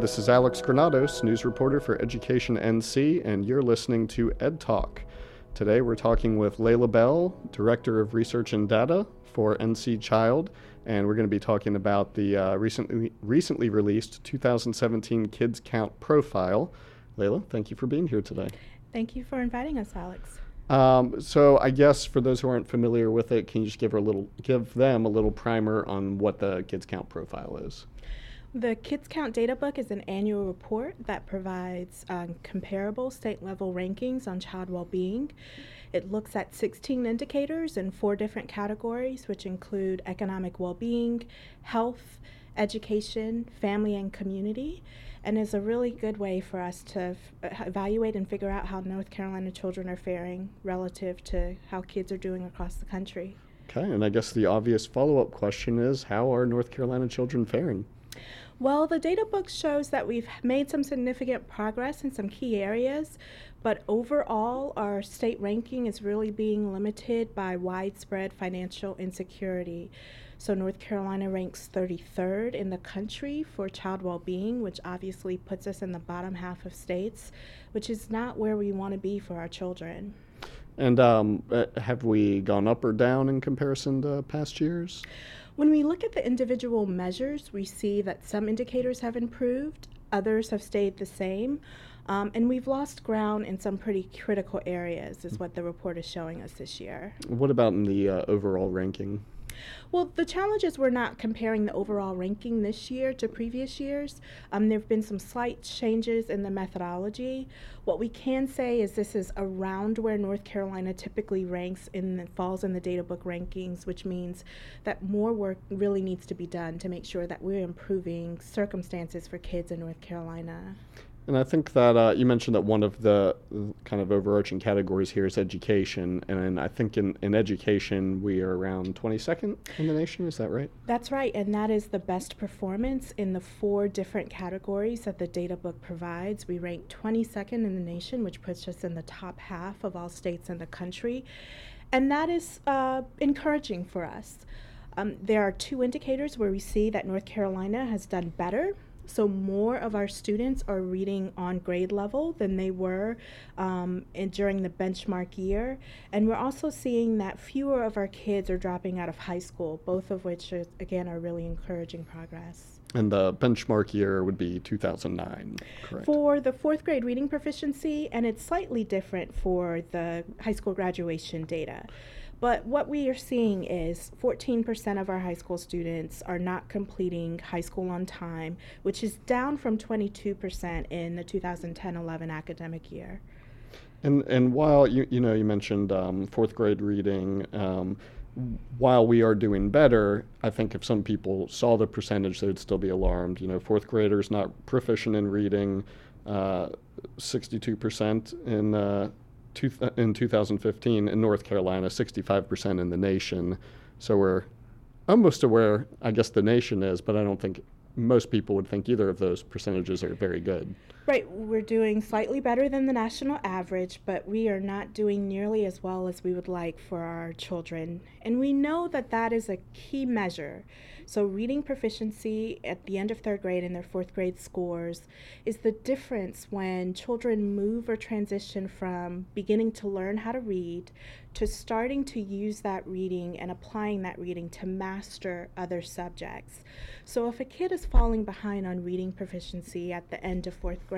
This is Alex Granados, news reporter for Education NC, and you're listening to Ed Talk. Today we're talking with Laila Bell, Director of Research and Data for NC Child, and we're going to be talking about the uh, recently recently released 2017 Kids Count profile. Laila, thank you for being here today. Thank you for inviting us, Alex. Um, so I guess for those who aren't familiar with it, can you just give a little, give them a little primer on what the Kids Count profile is? The Kids Count Data Book is an annual report that provides um, comparable state level rankings on child well being. It looks at 16 indicators in four different categories, which include economic well being, health, education, family, and community, and is a really good way for us to f- evaluate and figure out how North Carolina children are faring relative to how kids are doing across the country. Okay, and I guess the obvious follow up question is how are North Carolina children faring? Well, the data book shows that we've made some significant progress in some key areas, but overall, our state ranking is really being limited by widespread financial insecurity. So, North Carolina ranks 33rd in the country for child well being, which obviously puts us in the bottom half of states, which is not where we want to be for our children. And um, uh, have we gone up or down in comparison to past years? When we look at the individual measures, we see that some indicators have improved, others have stayed the same, um, and we've lost ground in some pretty critical areas, is what the report is showing us this year. What about in the uh, overall ranking? Well, the challenges we're not comparing the overall ranking this year to previous years. Um, there have been some slight changes in the methodology. What we can say is this is around where North Carolina typically ranks in the, falls in the data book rankings, which means that more work really needs to be done to make sure that we're improving circumstances for kids in North Carolina. And I think that uh, you mentioned that one of the kind of overarching categories here is education. And I think in, in education, we are around 22nd in the nation. Is that right? That's right. And that is the best performance in the four different categories that the data book provides. We rank 22nd in the nation, which puts us in the top half of all states in the country. And that is uh, encouraging for us. Um, there are two indicators where we see that North Carolina has done better so more of our students are reading on grade level than they were um, in, during the benchmark year. And we're also seeing that fewer of our kids are dropping out of high school, both of which, is, again, are really encouraging progress. And the benchmark year would be 2009, correct? For the fourth grade reading proficiency, and it's slightly different for the high school graduation data. But what we are seeing is 14% of our high school students are not completing high school on time, which is down from 22% in the 2010-11 academic year. And and while you you know you mentioned um, fourth grade reading, um, while we are doing better, I think if some people saw the percentage, they'd still be alarmed. You know, fourth graders not proficient in reading, uh, 62% in uh, two, uh, in 2015 in North Carolina, 65% in the nation. So we're almost aware, I guess the nation is, but I don't think most people would think either of those percentages are very good. Right, we're doing slightly better than the national average, but we are not doing nearly as well as we would like for our children. And we know that that is a key measure. So, reading proficiency at the end of third grade and their fourth grade scores is the difference when children move or transition from beginning to learn how to read to starting to use that reading and applying that reading to master other subjects. So, if a kid is falling behind on reading proficiency at the end of fourth grade,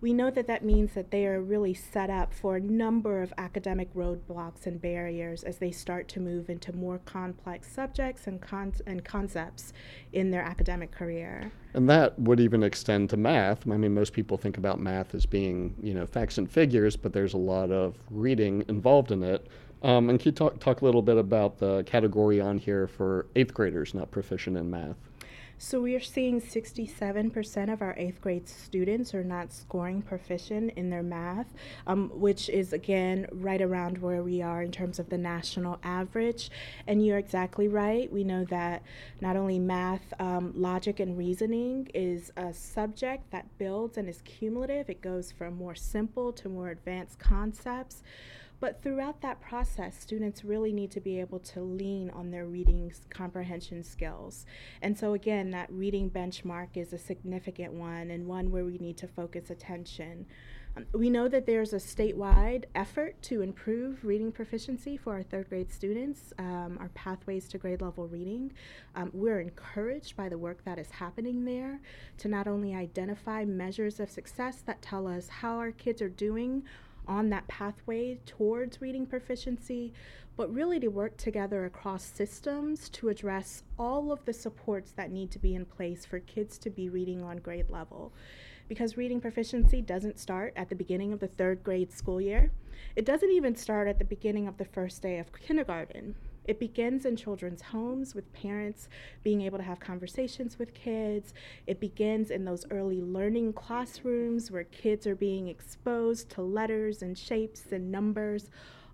we know that that means that they are really set up for a number of academic roadblocks and barriers as they start to move into more complex subjects and, con- and concepts in their academic career. And that would even extend to math. I mean, most people think about math as being, you know, facts and figures, but there's a lot of reading involved in it. Um, and can you talk, talk a little bit about the category on here for eighth graders not proficient in math? So we are seeing 67% of our eighth grade students are not scoring proficient in their math, um, which is again right around where we are in terms of the national average. And you're exactly right. We know that not only math, um, logic, and reasoning is a subject that builds and is cumulative, it goes from more simple to more advanced concepts. But throughout that process, students really need to be able to lean on their reading comprehension skills. And so, again, that reading benchmark is a significant one and one where we need to focus attention. Um, we know that there's a statewide effort to improve reading proficiency for our third grade students, um, our pathways to grade level reading. Um, we're encouraged by the work that is happening there to not only identify measures of success that tell us how our kids are doing on that pathway towards reading proficiency, but really to work together across systems to address all of the supports that need to be in place for kids to be reading on grade level. Because reading proficiency doesn't start at the beginning of the third grade school year, it doesn't even start at the beginning of the first day of kindergarten. It begins in children's homes with parents being able to have conversations with kids. It begins in those early learning classrooms where kids are being exposed to letters and shapes and numbers,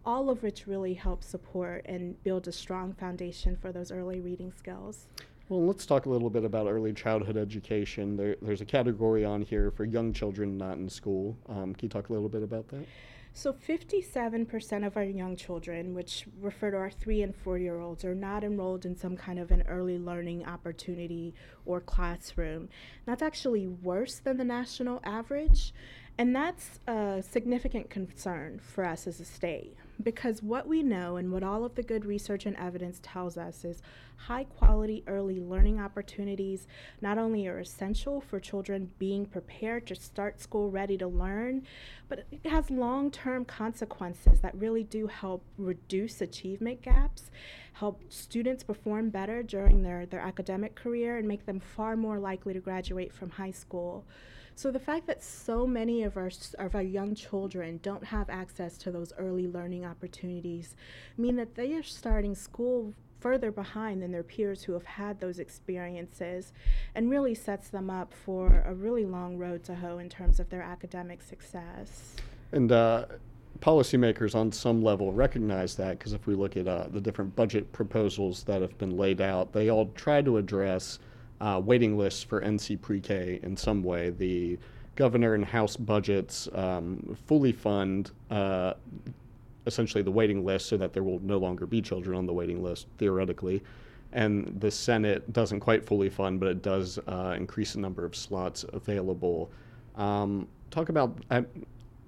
all of which really help support and build a strong foundation for those early reading skills. Well, let's talk a little bit about early childhood education. There, there's a category on here for young children not in school. Um, can you talk a little bit about that? So, 57% of our young children, which refer to our three and four year olds, are not enrolled in some kind of an early learning opportunity or classroom. That's actually worse than the national average. And that's a significant concern for us as a state because what we know and what all of the good research and evidence tells us is high quality early learning opportunities not only are essential for children being prepared to start school ready to learn, but it has long term consequences that really do help reduce achievement gaps, help students perform better during their, their academic career, and make them far more likely to graduate from high school. So the fact that so many of our of our young children don't have access to those early learning opportunities mean that they are starting school further behind than their peers who have had those experiences and really sets them up for a really long road to hoe in terms of their academic success. And uh, policymakers on some level recognize that because if we look at uh, the different budget proposals that have been laid out, they all try to address uh, waiting lists for NC pre-K in some way. The governor and House budgets um, fully fund uh, essentially the waiting list so that there will no longer be children on the waiting list theoretically. And the Senate doesn't quite fully fund, but it does uh, increase the number of slots available. Um, talk about. I'm,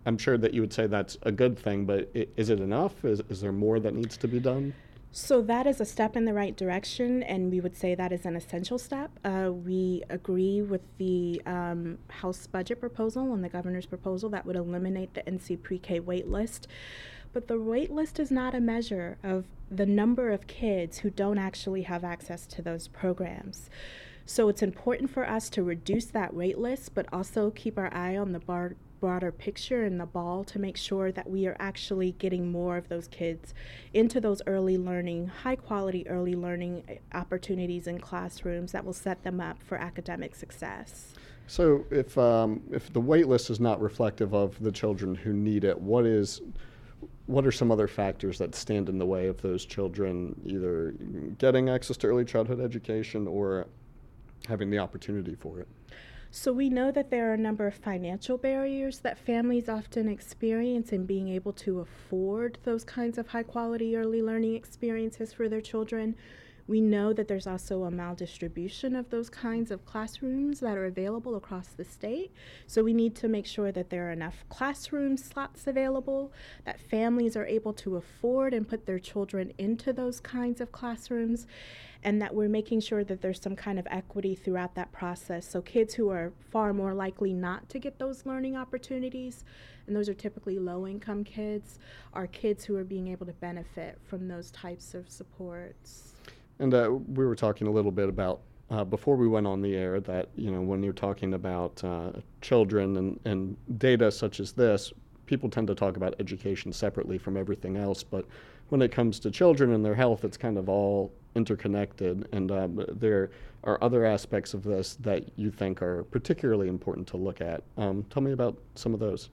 I'm sure that you would say that's a good thing, but is it enough? Is, is there more that needs to be done? So that is a step in the right direction, and we would say that is an essential step. Uh, we agree with the um, House budget proposal and the governor's proposal that would eliminate the NC pre-K wait list. But the wait list is not a measure of the number of kids who don't actually have access to those programs. So it's important for us to reduce that wait list, but also keep our eye on the bar broader picture and the ball to make sure that we are actually getting more of those kids into those early learning, high quality early learning eh, opportunities in classrooms that will set them up for academic success. So, if um, if the wait list is not reflective of the children who need it, what is what are some other factors that stand in the way of those children either getting access to early childhood education or having the opportunity for it? So we know that there are a number of financial barriers that families often experience in being able to afford those kinds of high quality early learning experiences for their children. We know that there's also a maldistribution of those kinds of classrooms that are available across the state. So we need to make sure that there are enough classroom slots available, that families are able to afford and put their children into those kinds of classrooms, and that we're making sure that there's some kind of equity throughout that process. So kids who are far more likely not to get those learning opportunities, and those are typically low income kids, are kids who are being able to benefit from those types of supports. And uh, we were talking a little bit about uh, before we went on the air that you know when you're talking about uh, children and, and data such as this, people tend to talk about education separately from everything else. But when it comes to children and their health, it's kind of all interconnected. And um, there are other aspects of this that you think are particularly important to look at. Um, tell me about some of those.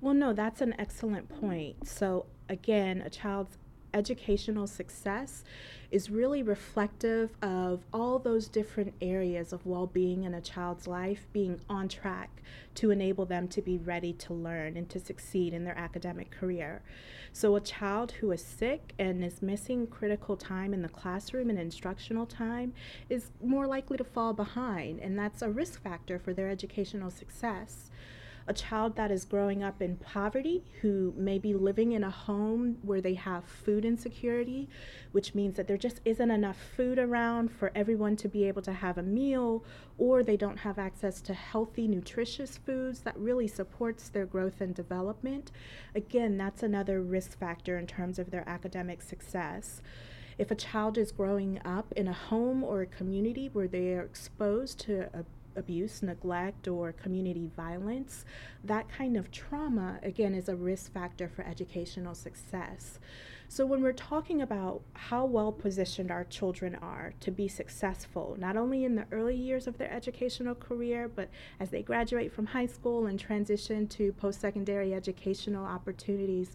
Well, no, that's an excellent point. So again, a child's educational success is really reflective of all those different areas of well being in a child's life being on track to enable them to be ready to learn and to succeed in their academic career. So, a child who is sick and is missing critical time in the classroom and instructional time is more likely to fall behind, and that's a risk factor for their educational success a child that is growing up in poverty who may be living in a home where they have food insecurity, which means that there just isn't enough food around for everyone to be able to have a meal, or they don't have access to healthy, nutritious foods that really supports their growth and development. Again, that's another risk factor in terms of their academic success. If a child is growing up in a home or a community where they are exposed to a abuse, neglect, or community violence, that kind of trauma, again, is a risk factor for educational success. So, when we're talking about how well positioned our children are to be successful, not only in the early years of their educational career, but as they graduate from high school and transition to post secondary educational opportunities,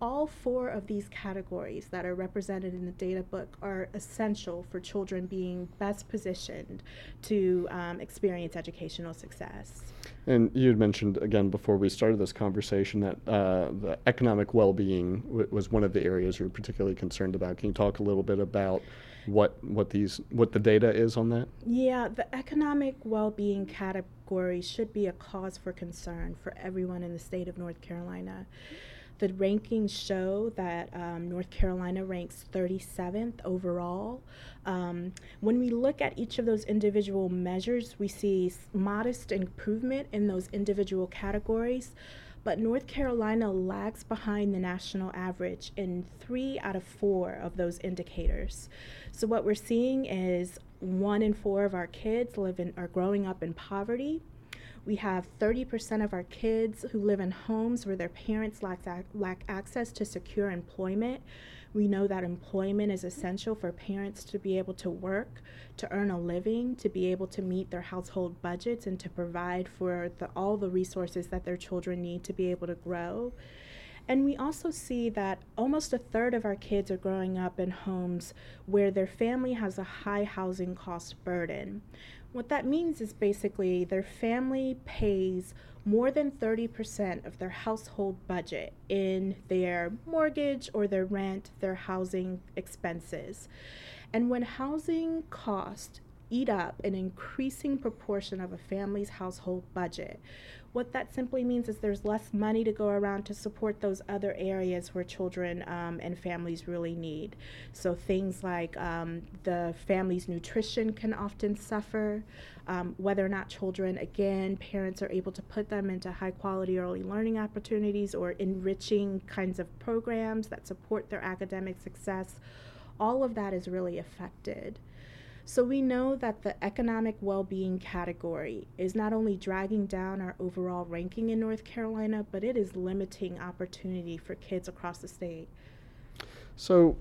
all four of these categories that are represented in the data book are essential for children being best positioned to um, experience educational success. And you had mentioned again before we started this conversation that uh, the economic well-being w- was one of the areas you're particularly concerned about. Can you talk a little bit about what what these what the data is on that? Yeah, the economic well-being category should be a cause for concern for everyone in the state of North Carolina. The rankings show that um, North Carolina ranks 37th overall. Um, when we look at each of those individual measures, we see modest improvement in those individual categories. But North Carolina lags behind the national average in three out of four of those indicators. So, what we're seeing is one in four of our kids live in, are growing up in poverty. We have 30% of our kids who live in homes where their parents lack, lack access to secure employment. We know that employment is essential for parents to be able to work, to earn a living, to be able to meet their household budgets, and to provide for the, all the resources that their children need to be able to grow. And we also see that almost a third of our kids are growing up in homes where their family has a high housing cost burden. What that means is basically their family pays more than 30% of their household budget in their mortgage or their rent, their housing expenses. And when housing costs eat up an increasing proportion of a family's household budget, what that simply means is there's less money to go around to support those other areas where children um, and families really need. So things like um, the family's nutrition can often suffer, um, whether or not children, again, parents are able to put them into high quality early learning opportunities or enriching kinds of programs that support their academic success. All of that is really affected. So we know that the economic well being category is not only dragging down our overall ranking in North Carolina, but it is limiting opportunity for kids across the state. So,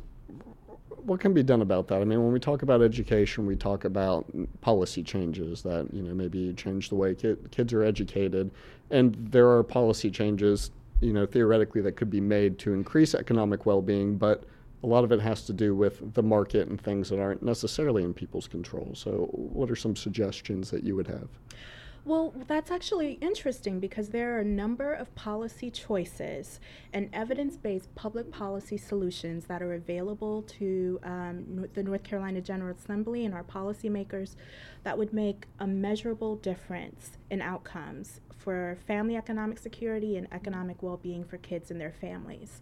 what can be done about that? I mean, when we talk about education, we talk about policy changes that you know maybe change the way kids are educated, and there are policy changes, you know, theoretically that could be made to increase economic well-being, but a lot of it has to do with the market and things that aren't necessarily in people's control. So, what are some suggestions that you would have? Well, that's actually interesting because there are a number of policy choices and evidence based public policy solutions that are available to um, the North Carolina General Assembly and our policymakers that would make a measurable difference in outcomes for family economic security and economic well being for kids and their families.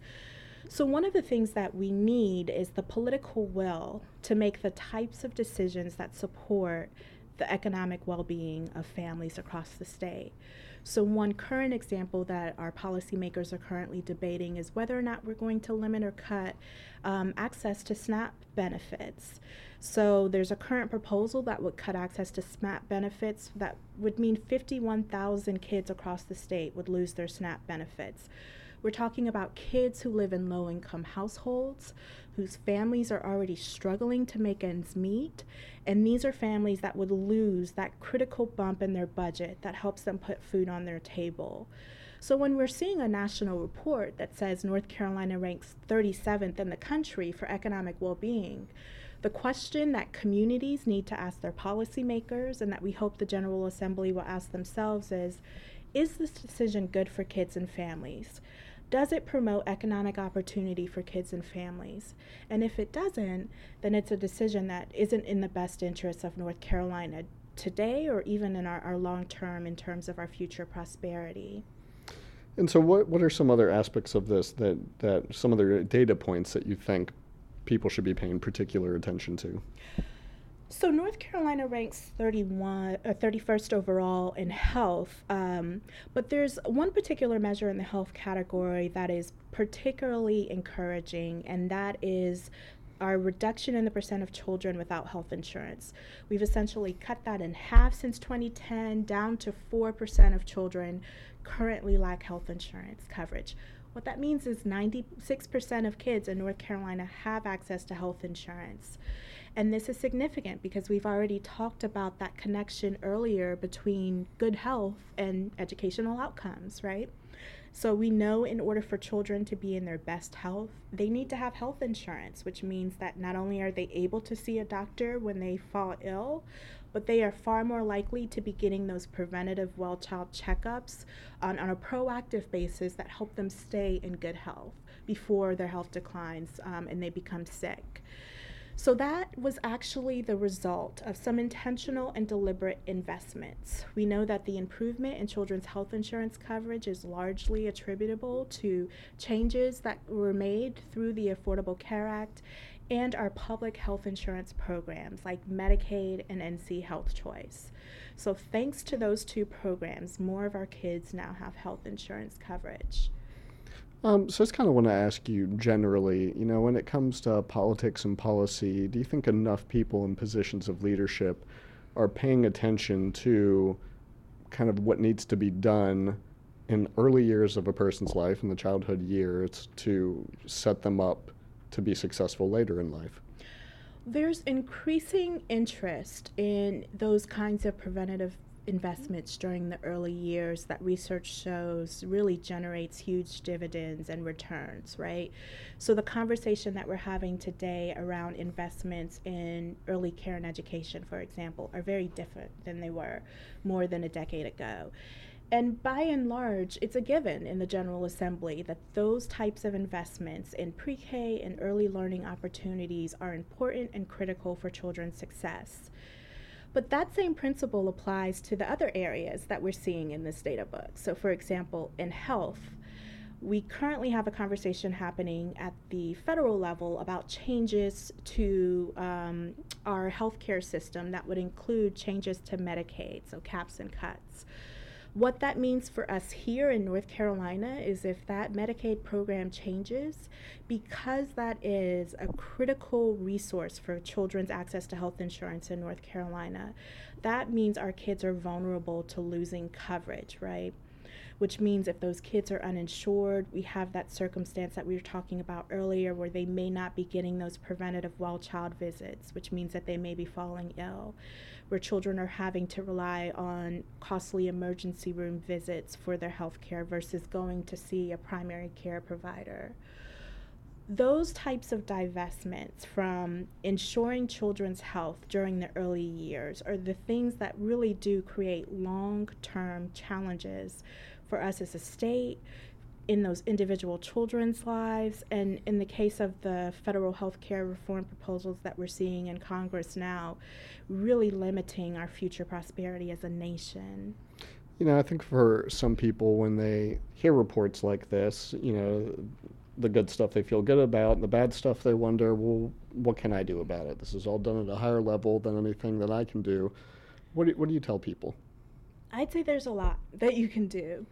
So, one of the things that we need is the political will to make the types of decisions that support the economic well being of families across the state. So, one current example that our policymakers are currently debating is whether or not we're going to limit or cut um, access to SNAP benefits. So, there's a current proposal that would cut access to SNAP benefits that would mean 51,000 kids across the state would lose their SNAP benefits. We're talking about kids who live in low income households, whose families are already struggling to make ends meet. And these are families that would lose that critical bump in their budget that helps them put food on their table. So when we're seeing a national report that says North Carolina ranks 37th in the country for economic well being, the question that communities need to ask their policymakers and that we hope the General Assembly will ask themselves is Is this decision good for kids and families? Does it promote economic opportunity for kids and families? And if it doesn't, then it's a decision that isn't in the best interests of North Carolina today or even in our, our long term in terms of our future prosperity. And so, what, what are some other aspects of this that, that some other data points that you think people should be paying particular attention to? So North Carolina ranks 31 or 31st overall in health, um, but there's one particular measure in the health category that is particularly encouraging, and that is our reduction in the percent of children without health insurance. We've essentially cut that in half since 2010, down to 4% of children currently lack health insurance coverage. What that means is 96% of kids in North Carolina have access to health insurance. And this is significant because we've already talked about that connection earlier between good health and educational outcomes, right? So we know in order for children to be in their best health, they need to have health insurance, which means that not only are they able to see a doctor when they fall ill, but they are far more likely to be getting those preventative well child checkups on, on a proactive basis that help them stay in good health before their health declines um, and they become sick. So that was actually the result of some intentional and deliberate investments. We know that the improvement in children's health insurance coverage is largely attributable to changes that were made through the Affordable Care Act and our public health insurance programs like Medicaid and NC Health Choice. So, thanks to those two programs, more of our kids now have health insurance coverage. Um, so I just kind of want to ask you generally, you know, when it comes to politics and policy, do you think enough people in positions of leadership are paying attention to kind of what needs to be done in early years of a person's life, in the childhood years, to set them up to be successful later in life? There's increasing interest in those kinds of preventative investments during the early years that research shows really generates huge dividends and returns, right? So, the conversation that we're having today around investments in early care and education, for example, are very different than they were more than a decade ago. And by and large, it's a given in the General Assembly that those types of investments in pre K and early learning opportunities are important and critical for children's success. But that same principle applies to the other areas that we're seeing in this data book. So, for example, in health, we currently have a conversation happening at the federal level about changes to um, our healthcare system that would include changes to Medicaid, so caps and cuts. What that means for us here in North Carolina is if that Medicaid program changes, because that is a critical resource for children's access to health insurance in North Carolina, that means our kids are vulnerable to losing coverage, right? Which means if those kids are uninsured, we have that circumstance that we were talking about earlier where they may not be getting those preventative well child visits, which means that they may be falling ill where children are having to rely on costly emergency room visits for their health care versus going to see a primary care provider. Those types of divestments from ensuring children's health during the early years are the things that really do create long term challenges for us as a state, in those individual children's lives. And in the case of the federal health care reform proposals that we're seeing in Congress now, really limiting our future prosperity as a nation. You know, I think for some people, when they hear reports like this, you know, the good stuff they feel good about, and the bad stuff they wonder, well, what can I do about it? This is all done at a higher level than anything that I can do. What do, what do you tell people? I'd say there's a lot that you can do.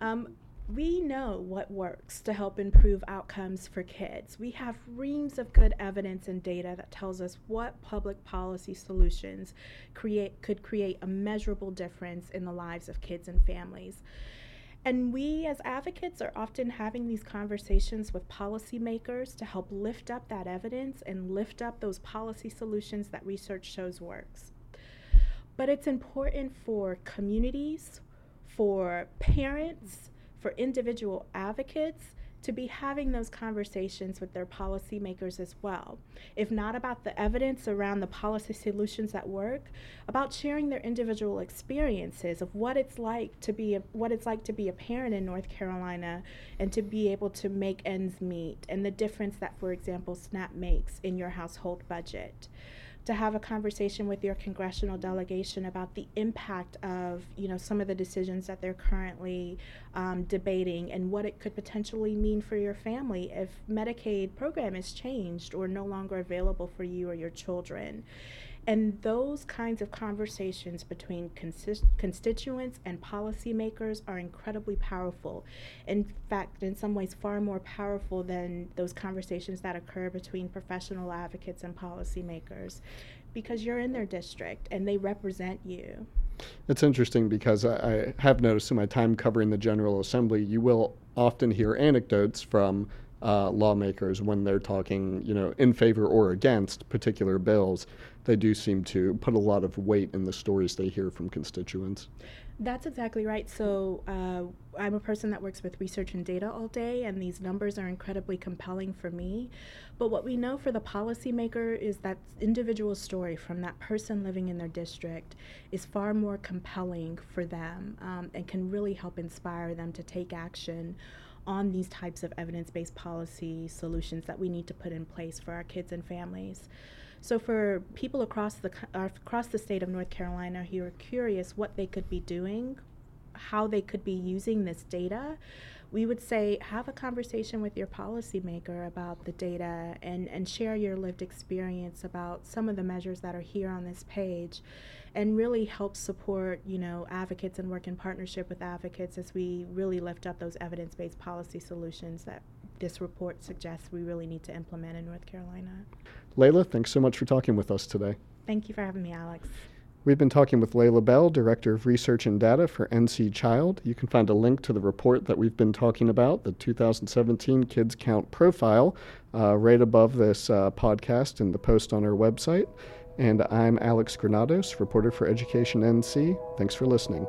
Um, we know what works to help improve outcomes for kids. We have reams of good evidence and data that tells us what public policy solutions create could create a measurable difference in the lives of kids and families. And we as advocates are often having these conversations with policymakers to help lift up that evidence and lift up those policy solutions that research shows works. But it's important for communities, for parents, for individual advocates to be having those conversations with their policymakers as well. If not about the evidence around the policy solutions at work, about sharing their individual experiences of what it's like to be a, what it's like to be a parent in North Carolina and to be able to make ends meet and the difference that for example SNAP makes in your household budget to have a conversation with your congressional delegation about the impact of you know some of the decisions that they're currently um, debating and what it could potentially mean for your family if Medicaid program is changed or no longer available for you or your children. And those kinds of conversations between consist- constituents and policymakers are incredibly powerful. In fact, in some ways, far more powerful than those conversations that occur between professional advocates and policymakers because you're in their district and they represent you. It's interesting because I, I have noticed in my time covering the General Assembly, you will often hear anecdotes from uh, lawmakers when they're talking, you know, in favor or against particular bills they do seem to put a lot of weight in the stories they hear from constituents. That's exactly right. So, uh, I'm a person that works with research and data all day, and these numbers are incredibly compelling for me. But what we know for the policymaker is that individual story from that person living in their district is far more compelling for them um, and can really help inspire them to take action on these types of evidence based policy solutions that we need to put in place for our kids and families. So for people across the uh, across the state of North Carolina who are curious what they could be doing, how they could be using this data, we would say have a conversation with your policymaker about the data and, and share your lived experience about some of the measures that are here on this page and really help support you know advocates and work in partnership with advocates as we really lift up those evidence-based policy solutions that this report suggests we really need to implement in North Carolina. Laila, thanks so much for talking with us today. Thank you for having me, Alex. We've been talking with Laila Bell, Director of Research and Data for NC Child. You can find a link to the report that we've been talking about, the 2017 Kids Count Profile, uh, right above this uh, podcast in the post on our website. And I'm Alex Granados, reporter for Education NC. Thanks for listening.